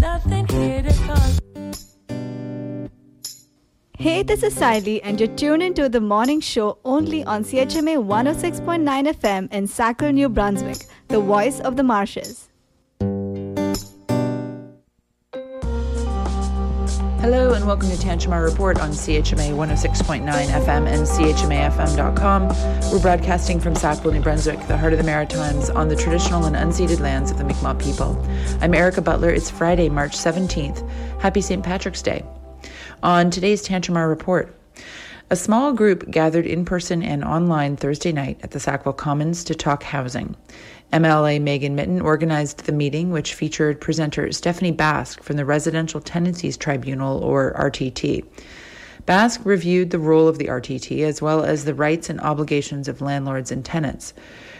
nothing here to call. Hey, this is Siley, and you're tuned into the morning show only on CHMA 106.9 FM in Sackville, New Brunswick, the voice of the marshes. And welcome to Tantramar Report on CHMA 106.9 FM and CHMAFM.com. We're broadcasting from Sackville, New Brunswick, the heart of the Maritimes, on the traditional and unceded lands of the Mi'kmaq people. I'm Erica Butler. It's Friday, March 17th. Happy St. Patrick's Day. On today's Tantramar Report, a small group gathered in person and online Thursday night at the Sackville Commons to talk housing. MLA Megan Mitton organized the meeting, which featured presenter Stephanie Basque from the Residential Tenancies Tribunal, or RTT. Basque reviewed the role of the RTT as well as the rights and obligations of landlords and tenants.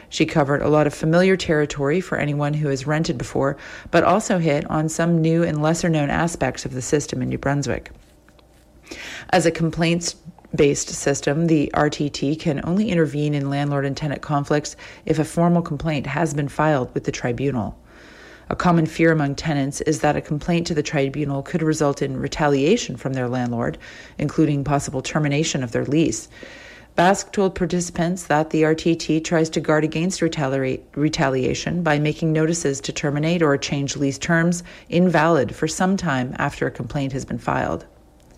She covered a lot of familiar territory for anyone who has rented before, but also hit on some new and lesser known aspects of the system in New Brunswick. As a complaints based system, the RTT can only intervene in landlord and tenant conflicts if a formal complaint has been filed with the tribunal. A common fear among tenants is that a complaint to the tribunal could result in retaliation from their landlord, including possible termination of their lease. Basque told participants that the RTT tries to guard against retali- retaliation by making notices to terminate or change lease terms invalid for some time after a complaint has been filed.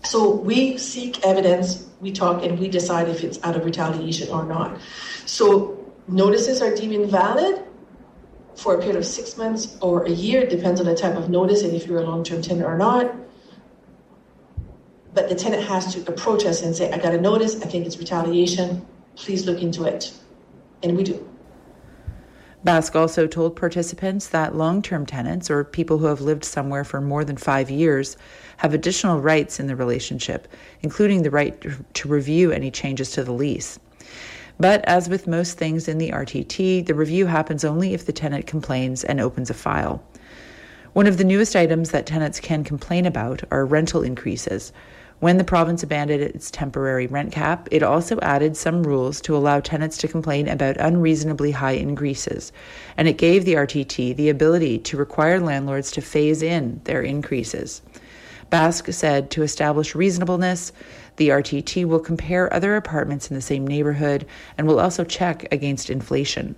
So we seek evidence, we talk, and we decide if it's out of retaliation or not. So notices are deemed invalid for a period of six months or a year, it depends on the type of notice and if you're a long term tenant or not. But the tenant has to approach us and say, I got a notice, I think it's retaliation, please look into it. And we do. Basque also told participants that long term tenants, or people who have lived somewhere for more than five years, have additional rights in the relationship, including the right to review any changes to the lease. But as with most things in the RTT, the review happens only if the tenant complains and opens a file. One of the newest items that tenants can complain about are rental increases. When the province abandoned its temporary rent cap, it also added some rules to allow tenants to complain about unreasonably high increases, and it gave the RTT the ability to require landlords to phase in their increases. Basque said to establish reasonableness, the RTT will compare other apartments in the same neighborhood and will also check against inflation.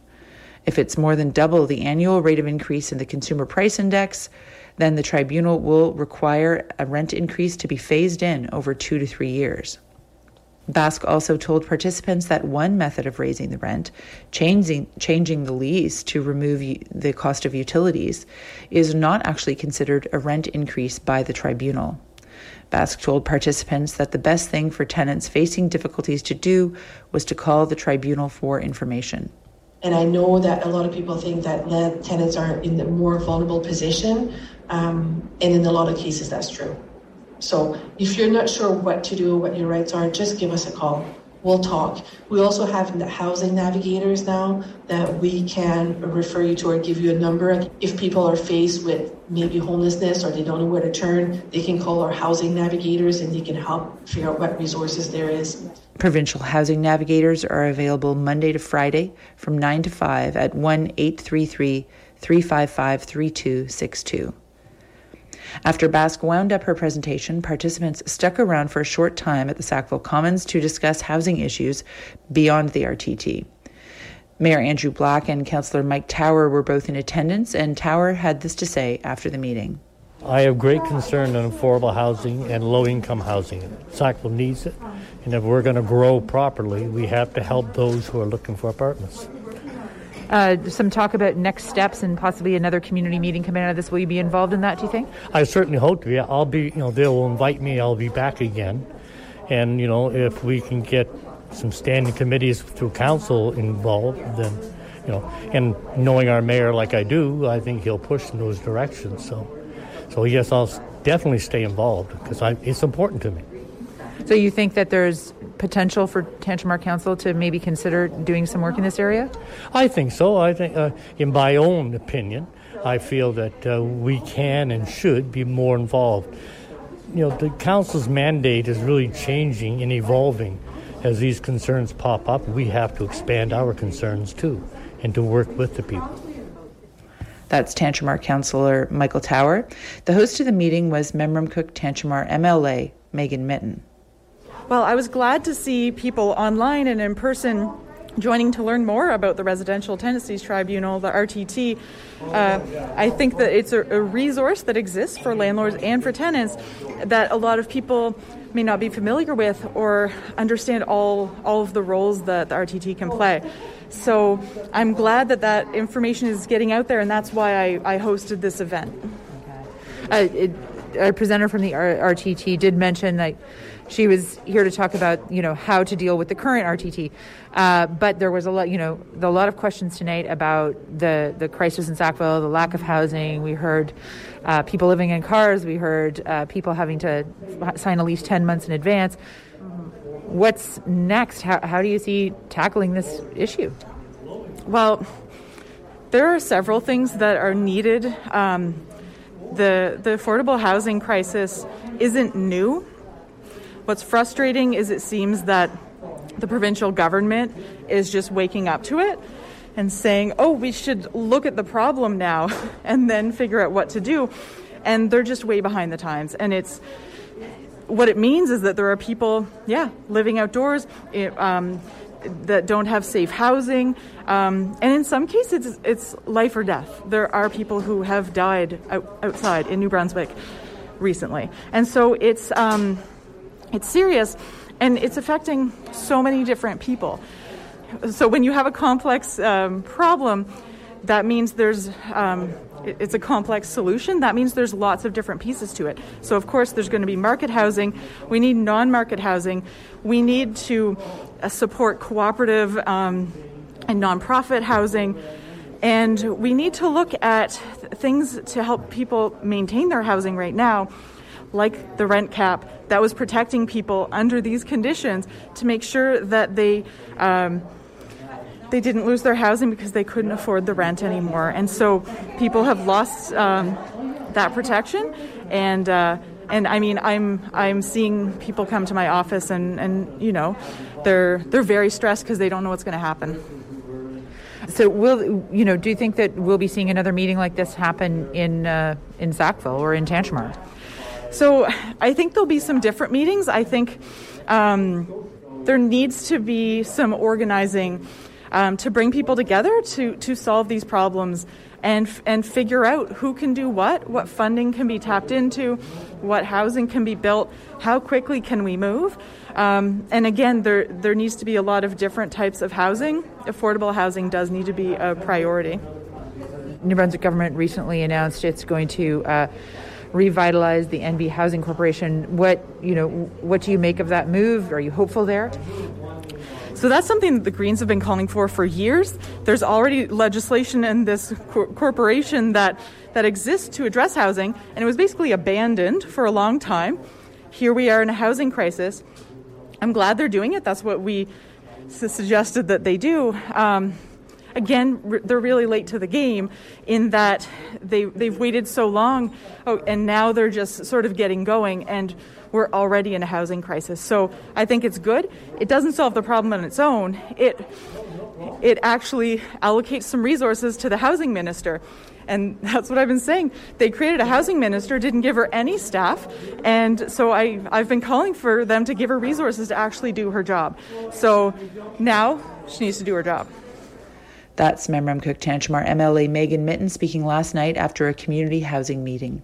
If it's more than double the annual rate of increase in the Consumer Price Index, then the tribunal will require a rent increase to be phased in over two to three years. Basque also told participants that one method of raising the rent, changing, changing the lease to remove the cost of utilities, is not actually considered a rent increase by the tribunal. Basque told participants that the best thing for tenants facing difficulties to do was to call the tribunal for information. And I know that a lot of people think that tenants are in a more vulnerable position, um, and in a lot of cases that's true. So if you're not sure what to do, what your rights are, just give us a call. We'll talk. We also have the housing navigators now that we can refer you to or give you a number. If people are faced with maybe homelessness or they don't know where to turn, they can call our housing navigators and they can help figure out what resources there is. Provincial housing navigators are available Monday to Friday from 9 to 5 at 1 833 355 3262. After Basque wound up her presentation, participants stuck around for a short time at the Sackville Commons to discuss housing issues beyond the RTT. Mayor Andrew Black and Councillor Mike Tower were both in attendance, and Tower had this to say after the meeting. I have great concern on affordable housing and low income housing. Sackville needs it, and if we're going to grow properly, we have to help those who are looking for apartments. Uh, some talk about next steps and possibly another community meeting coming out of this. Will you be involved in that? Do you think? I certainly hope to be. I'll be. You know, they'll invite me. I'll be back again, and you know, if we can get some standing committees through council involved, then you know, and knowing our mayor like I do, I think he'll push in those directions. So, so yes, I'll definitely stay involved because it's important to me. So you think that there's potential for Tantramar Council to maybe consider doing some work in this area? I think so. I think, uh, in my own opinion, I feel that uh, we can and should be more involved. You know, the council's mandate is really changing and evolving as these concerns pop up. We have to expand our concerns too and to work with the people. That's Tantramar Councillor Michael Tower. The host of the meeting was Memramcook Tantramar MLA Megan Mitton. Well, I was glad to see people online and in person joining to learn more about the Residential Tenancies Tribunal, the RTT. Uh, I think that it's a, a, resource that exists for landlords and for tenants that a lot of people may not be familiar with or understand all, all of the roles that the RTT can play. So I'm glad that that information is getting out there, and that's why I, I hosted this event. Okay. Uh, it, a presenter from the RTT did mention that she was here to talk about you know how to deal with the current RTT. Uh, but there was a lot you know a lot of questions tonight about the the crisis in Sackville, the lack of housing. We heard uh, people living in cars. We heard uh, people having to sign a lease ten months in advance. What's next? How, how do you see tackling this issue? Well, there are several things that are needed. Um, the the affordable housing crisis isn't new. What's frustrating is it seems that the provincial government is just waking up to it and saying, oh, we should look at the problem now and then figure out what to do. And they're just way behind the times. And it's what it means is that there are people, yeah, living outdoors. It, um, that don't have safe housing, um, and in some cases, it's, it's, life or death. There are people who have died out, outside in New Brunswick recently, and so it's um, it's serious and it's affecting so many different people. So when you have a complex um, problem, that means there's um, it's a complex solution. That means there's lots of different pieces to it. So of course there's going to be market housing. We need non-market housing. We need to uh, support cooperative um, and nonprofit housing. And we need to look at things to help people maintain their housing right now like the rent cap that was protecting people under these conditions to make sure that they um, they didn't lose their housing because they couldn't afford the rent anymore. And so people have lost um, that protection. And uh, and I mean, I'm I'm seeing people come to my office and, and you know, they're they're very stressed because they don't know what's going to happen. So, will you know? Do you think that we'll be seeing another meeting like this happen in uh, in Sackville or in Tantramar? So I think there'll be some different meetings. I think um, there needs to be some organizing um, to bring people together to, to solve these problems and, and figure out who can do what, what funding can be tapped into, what housing can be built, how quickly can we move. Um, and again, there, there needs to be a lot of different types of housing. Affordable housing does need to be a priority. New Brunswick government recently announced it's going to uh, revitalize the NB Housing Corporation. What you know, what do you make of that move? Are you hopeful there? So that's something that the Greens have been calling for for years. There's already legislation in this cor- corporation that that exists to address housing, and it was basically abandoned for a long time. Here we are in a housing crisis. I'm glad they're doing it. That's what we suggested that they do. Um, again, they're really late to the game in that they, they've waited so long oh, and now they're just sort of getting going and we're already in a housing crisis. So I think it's good. It doesn't solve the problem on its own. It, it actually allocates some resources to the housing minister. And that's what I've been saying. They created a housing minister, didn't give her any staff, and so I, I've been calling for them to give her resources to actually do her job. So now she needs to do her job. That's Memramcook Tantramar MLA Megan Mitton speaking last night after a community housing meeting.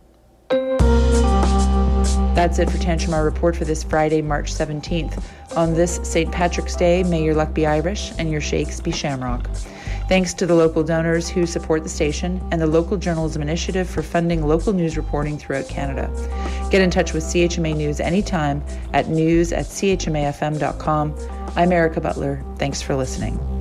That's it for Tantramar Report for this Friday, March 17th. On this St. Patrick's Day, may your luck be Irish and your shakes be shamrock. Thanks to the local donors who support the station and the Local Journalism Initiative for funding local news reporting throughout Canada. Get in touch with CHMA News anytime at news at chmafm.com. I'm Erica Butler. Thanks for listening.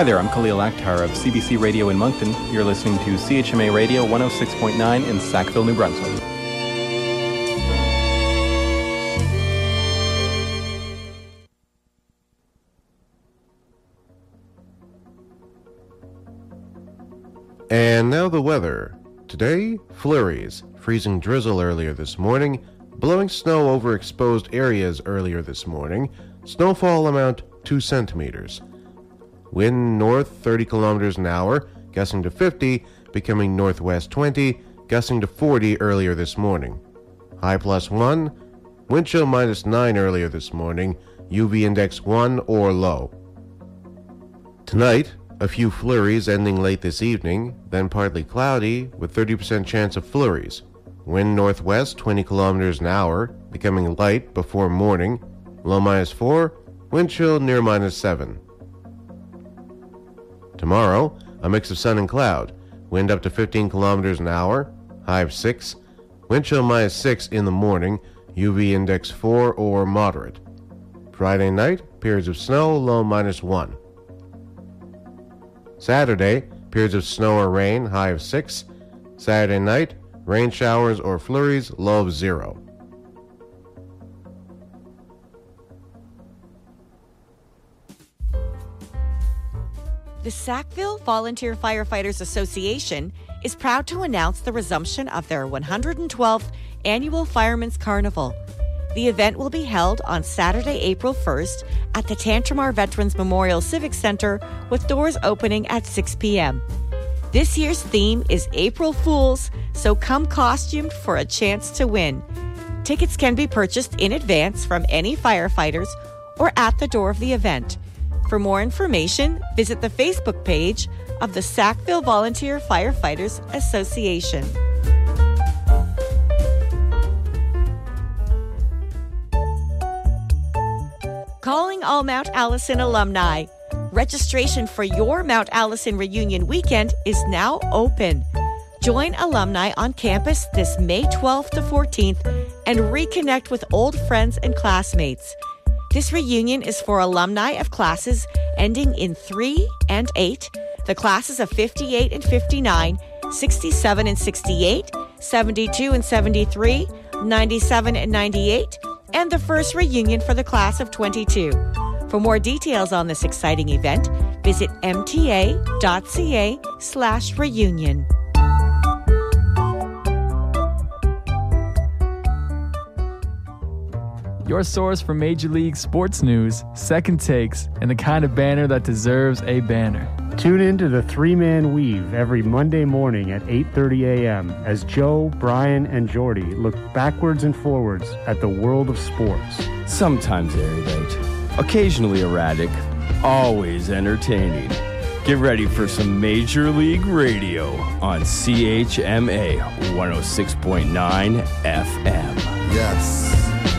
Hi there, I'm Khalil Akhtar of CBC Radio in Moncton. You're listening to CHMA Radio 106.9 in Sackville, New Brunswick. And now the weather. Today, flurries, freezing drizzle earlier this morning, blowing snow over exposed areas earlier this morning. Snowfall amount 2 centimeters. Wind north 30 kilometers an hour, gusting to 50, becoming northwest 20, gusting to 40 earlier this morning. High plus 1, wind chill minus 9 earlier this morning, UV index 1 or low. Tonight, a few flurries ending late this evening, then partly cloudy with 30% chance of flurries. Wind northwest 20 kilometers an hour, becoming light before morning. Low minus 4, wind chill near minus 7. Tomorrow, a mix of sun and cloud. Wind up to 15 kilometers an hour, high of 6. Wind chill minus 6 in the morning, UV index 4 or moderate. Friday night, periods of snow, low minus 1. Saturday, periods of snow or rain, high of 6. Saturday night, rain showers or flurries, low of 0. The Sackville Volunteer Firefighters Association is proud to announce the resumption of their 112th annual Firemen's Carnival. The event will be held on Saturday, April 1st at the Tantramar Veterans Memorial Civic Center with doors opening at 6 p.m. This year's theme is April Fools, so come costumed for a chance to win. Tickets can be purchased in advance from any firefighters or at the door of the event. For more information, visit the Facebook page of the Sackville Volunteer Firefighters Association. Calling all Mount Allison alumni. Registration for your Mount Allison reunion weekend is now open. Join alumni on campus this May 12th to 14th and reconnect with old friends and classmates. This reunion is for alumni of classes ending in 3 and 8, the classes of 58 and 59, 67 and 68, 72 and 73, 97 and 98, and the first reunion for the class of 22. For more details on this exciting event, visit mta.ca slash reunion. Your source for Major League sports news, second takes, and the kind of banner that deserves a banner. Tune in to the Three Man Weave every Monday morning at 8:30 a.m. as Joe, Brian, and Jordy look backwards and forwards at the world of sports. Sometimes erudite, occasionally erratic, always entertaining. Get ready for some Major League Radio on CHMA 106.9 FM. Yes.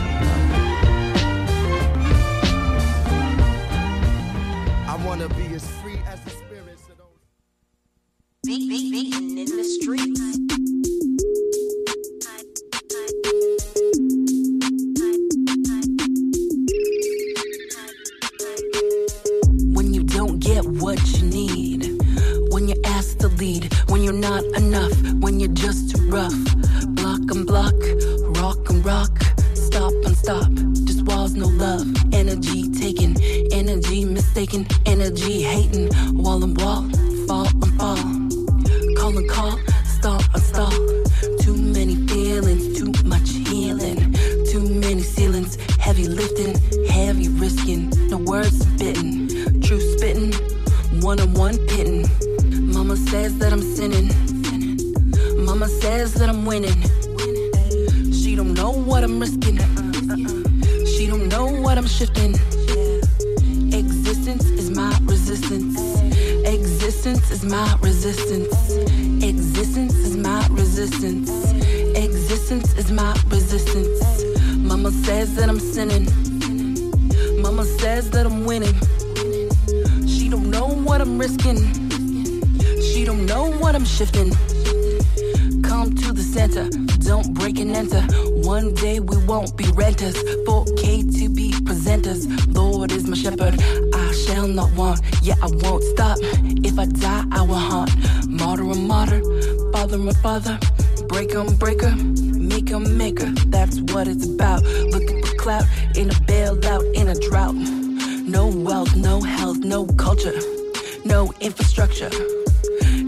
Enough, when you're just too rough. Resistance. Existence is my resistance. Existence is my resistance. Mama says that I'm sinning. Mama says that I'm winning. She don't know what I'm risking. She don't know what I'm shifting. Come to the center, don't break and enter. One day we won't be renters. 4K to be presenters. Lord is my shepherd, Shall not want, yeah, I won't stop. If I die, I will haunt. Martyr and martyr, father and father, break em, breaker, make em, maker. That's what it's about. Looking for clout in a bailout, in a drought. No wealth, no health, no culture, no infrastructure.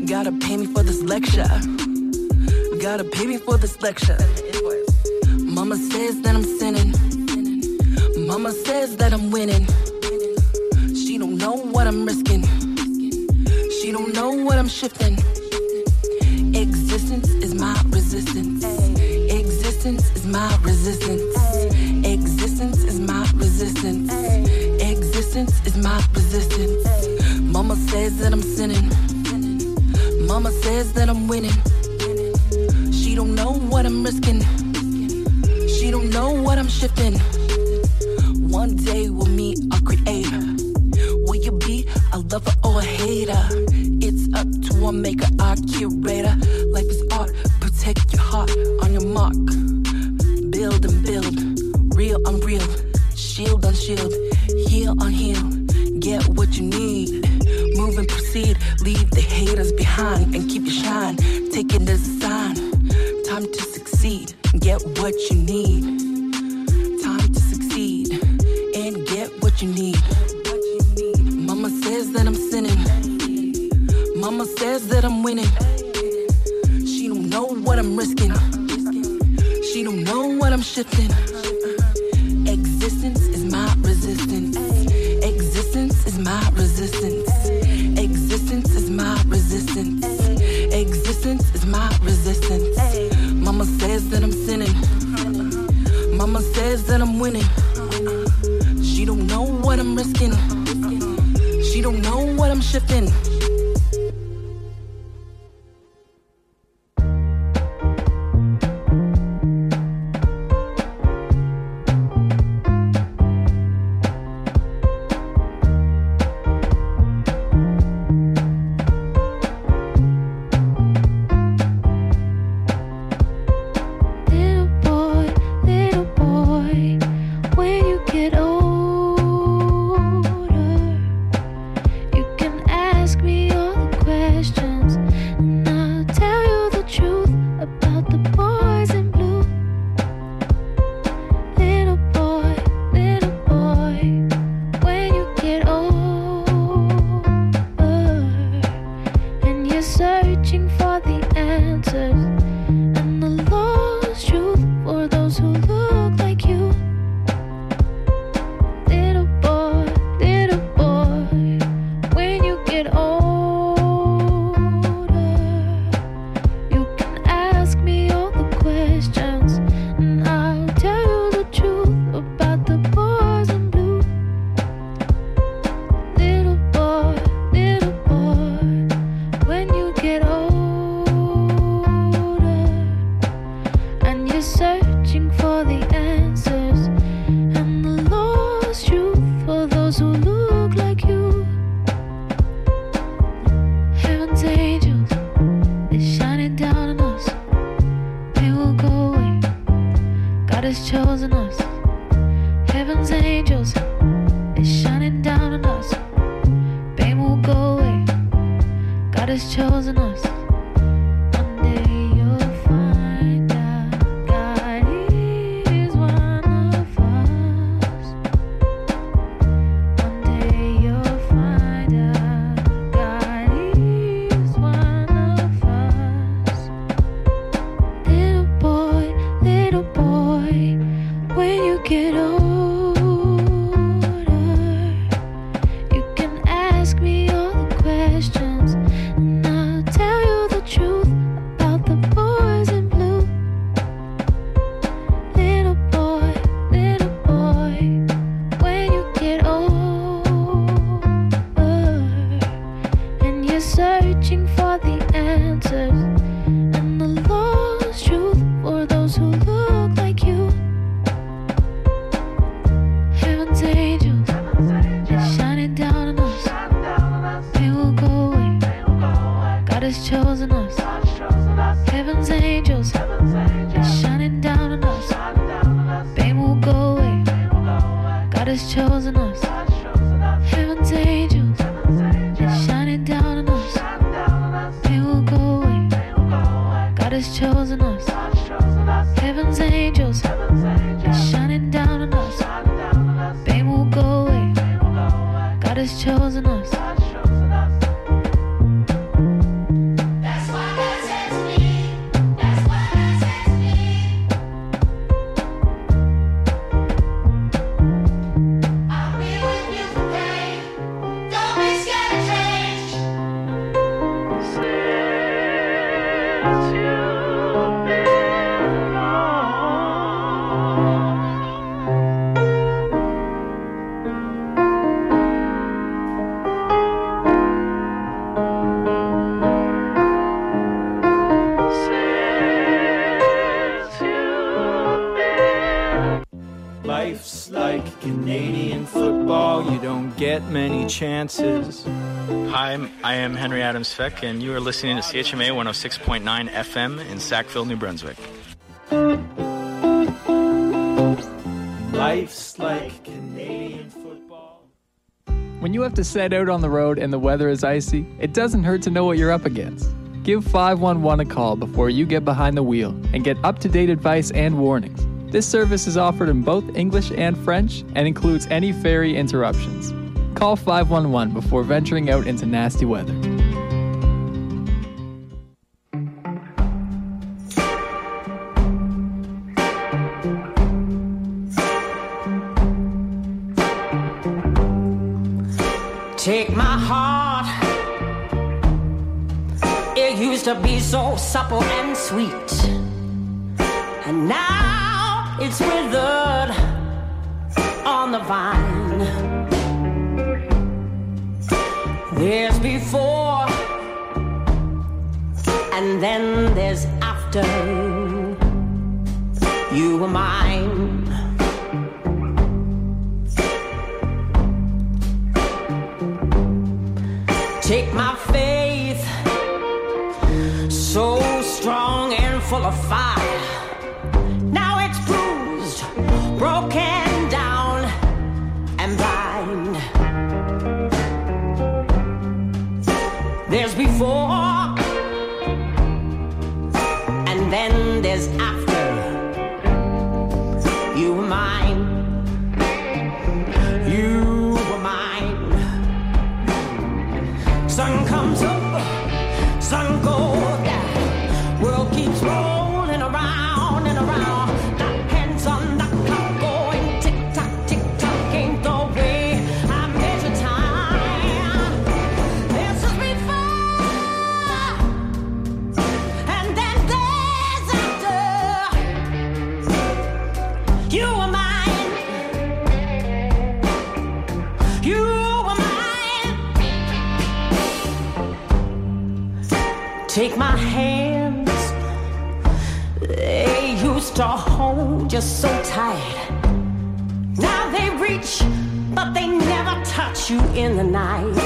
Gotta pay me for this lecture. Gotta pay me for this lecture. Mama says that I'm sinning. Mama says that I'm winning what I'm risking. She don't know what I'm shifting. Existence is my resistance. Existence is my resistance. Existence is my resistance. Existence is my resistance. Mama says that I'm sinning. Mama says that I'm winning. She don't know what I'm risking. She don't know what I'm shifting. One day we'll hater. It's up to a maker, our curator. Life is art, protect your heart on your mark. Build and build, real on real, shield on shield, heal on heal. Get what you need, move and proceed. Leave the haters behind and keep your shine. Take it as a sign, time to succeed. Get what you need. winning. She don't know what I'm risking. She don't know what I'm shifting. always chosen us. Chances. Hi, I'm- I am Henry Adams Feck, and you are listening to CHMA 106.9 FM in Sackville, New Brunswick. Life's like Canadian football. When you have to set out on the road and the weather is icy, it doesn't hurt to know what you're up against. Give 511 a call before you get behind the wheel and get up to date advice and warnings. This service is offered in both English and French and includes any ferry interruptions. Call 511 before venturing out into nasty weather. Take my heart. It used to be so supple and sweet. And now it's withered on the vine. There's before, and then there's after. You were mine. You in the night.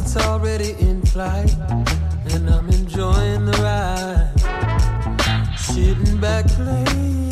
Rocket's already in flight, and I'm enjoying the ride. Sitting back playing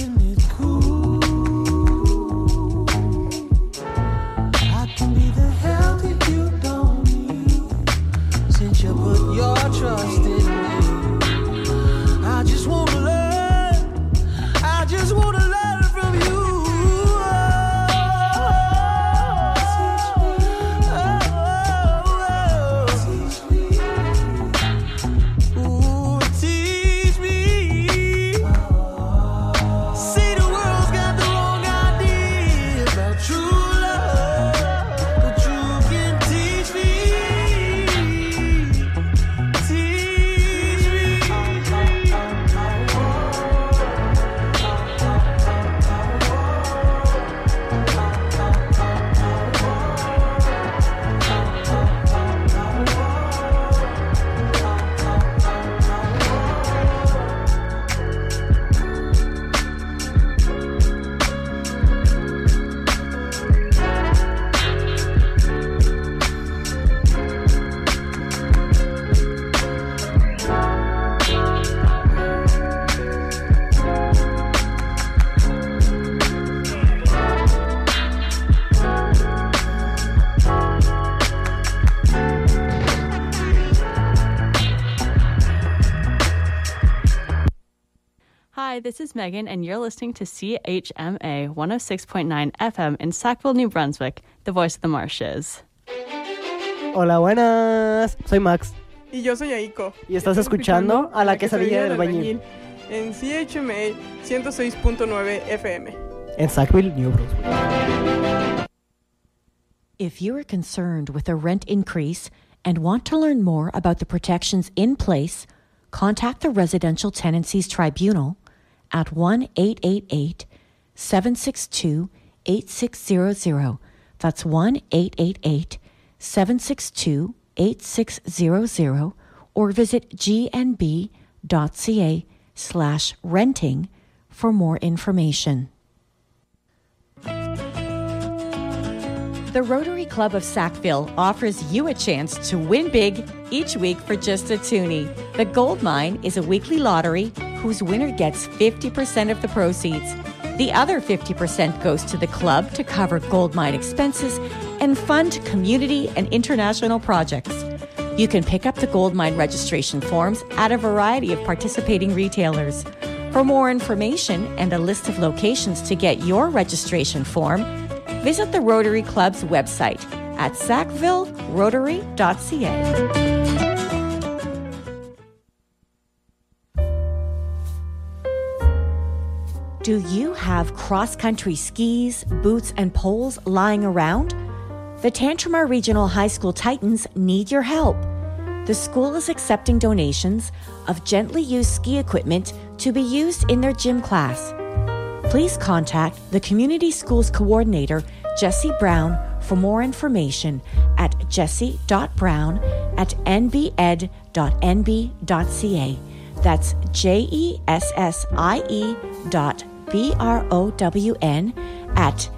this is Megan, and you're listening to CHMA 106.9 FM in Sackville, New Brunswick, the voice of the marshes. Hola, buenas. Soy Max. Y yo soy Aiko. Y estás escuchando a la quesadilla del albañil albañil En CHMA 106.9 FM. en Sackville, New Brunswick. If you are concerned with a rent increase and want to learn more about the protections in place, contact the Residential Tenancies Tribunal at 1 888 762 8600. That's 1 888 762 8600 or visit gnb.ca slash renting for more information. The Rotary Club of Sackville offers you a chance to win big each week for just a toonie. The Gold Mine is a weekly lottery whose winner gets 50% of the proceeds. The other 50% goes to the club to cover gold mine expenses and fund community and international projects. You can pick up the gold mine registration forms at a variety of participating retailers. For more information and a list of locations to get your registration form, visit the Rotary Club's website at sackvillerotary.ca. Do you have cross country skis, boots, and poles lying around? The Tantramar Regional High School Titans need your help. The school is accepting donations of gently used ski equipment to be used in their gym class. Please contact the Community Schools Coordinator, Jessie Brown, for more information at jessie.brown at nbed.nb.ca. That's J E S S I E dot B R O W N at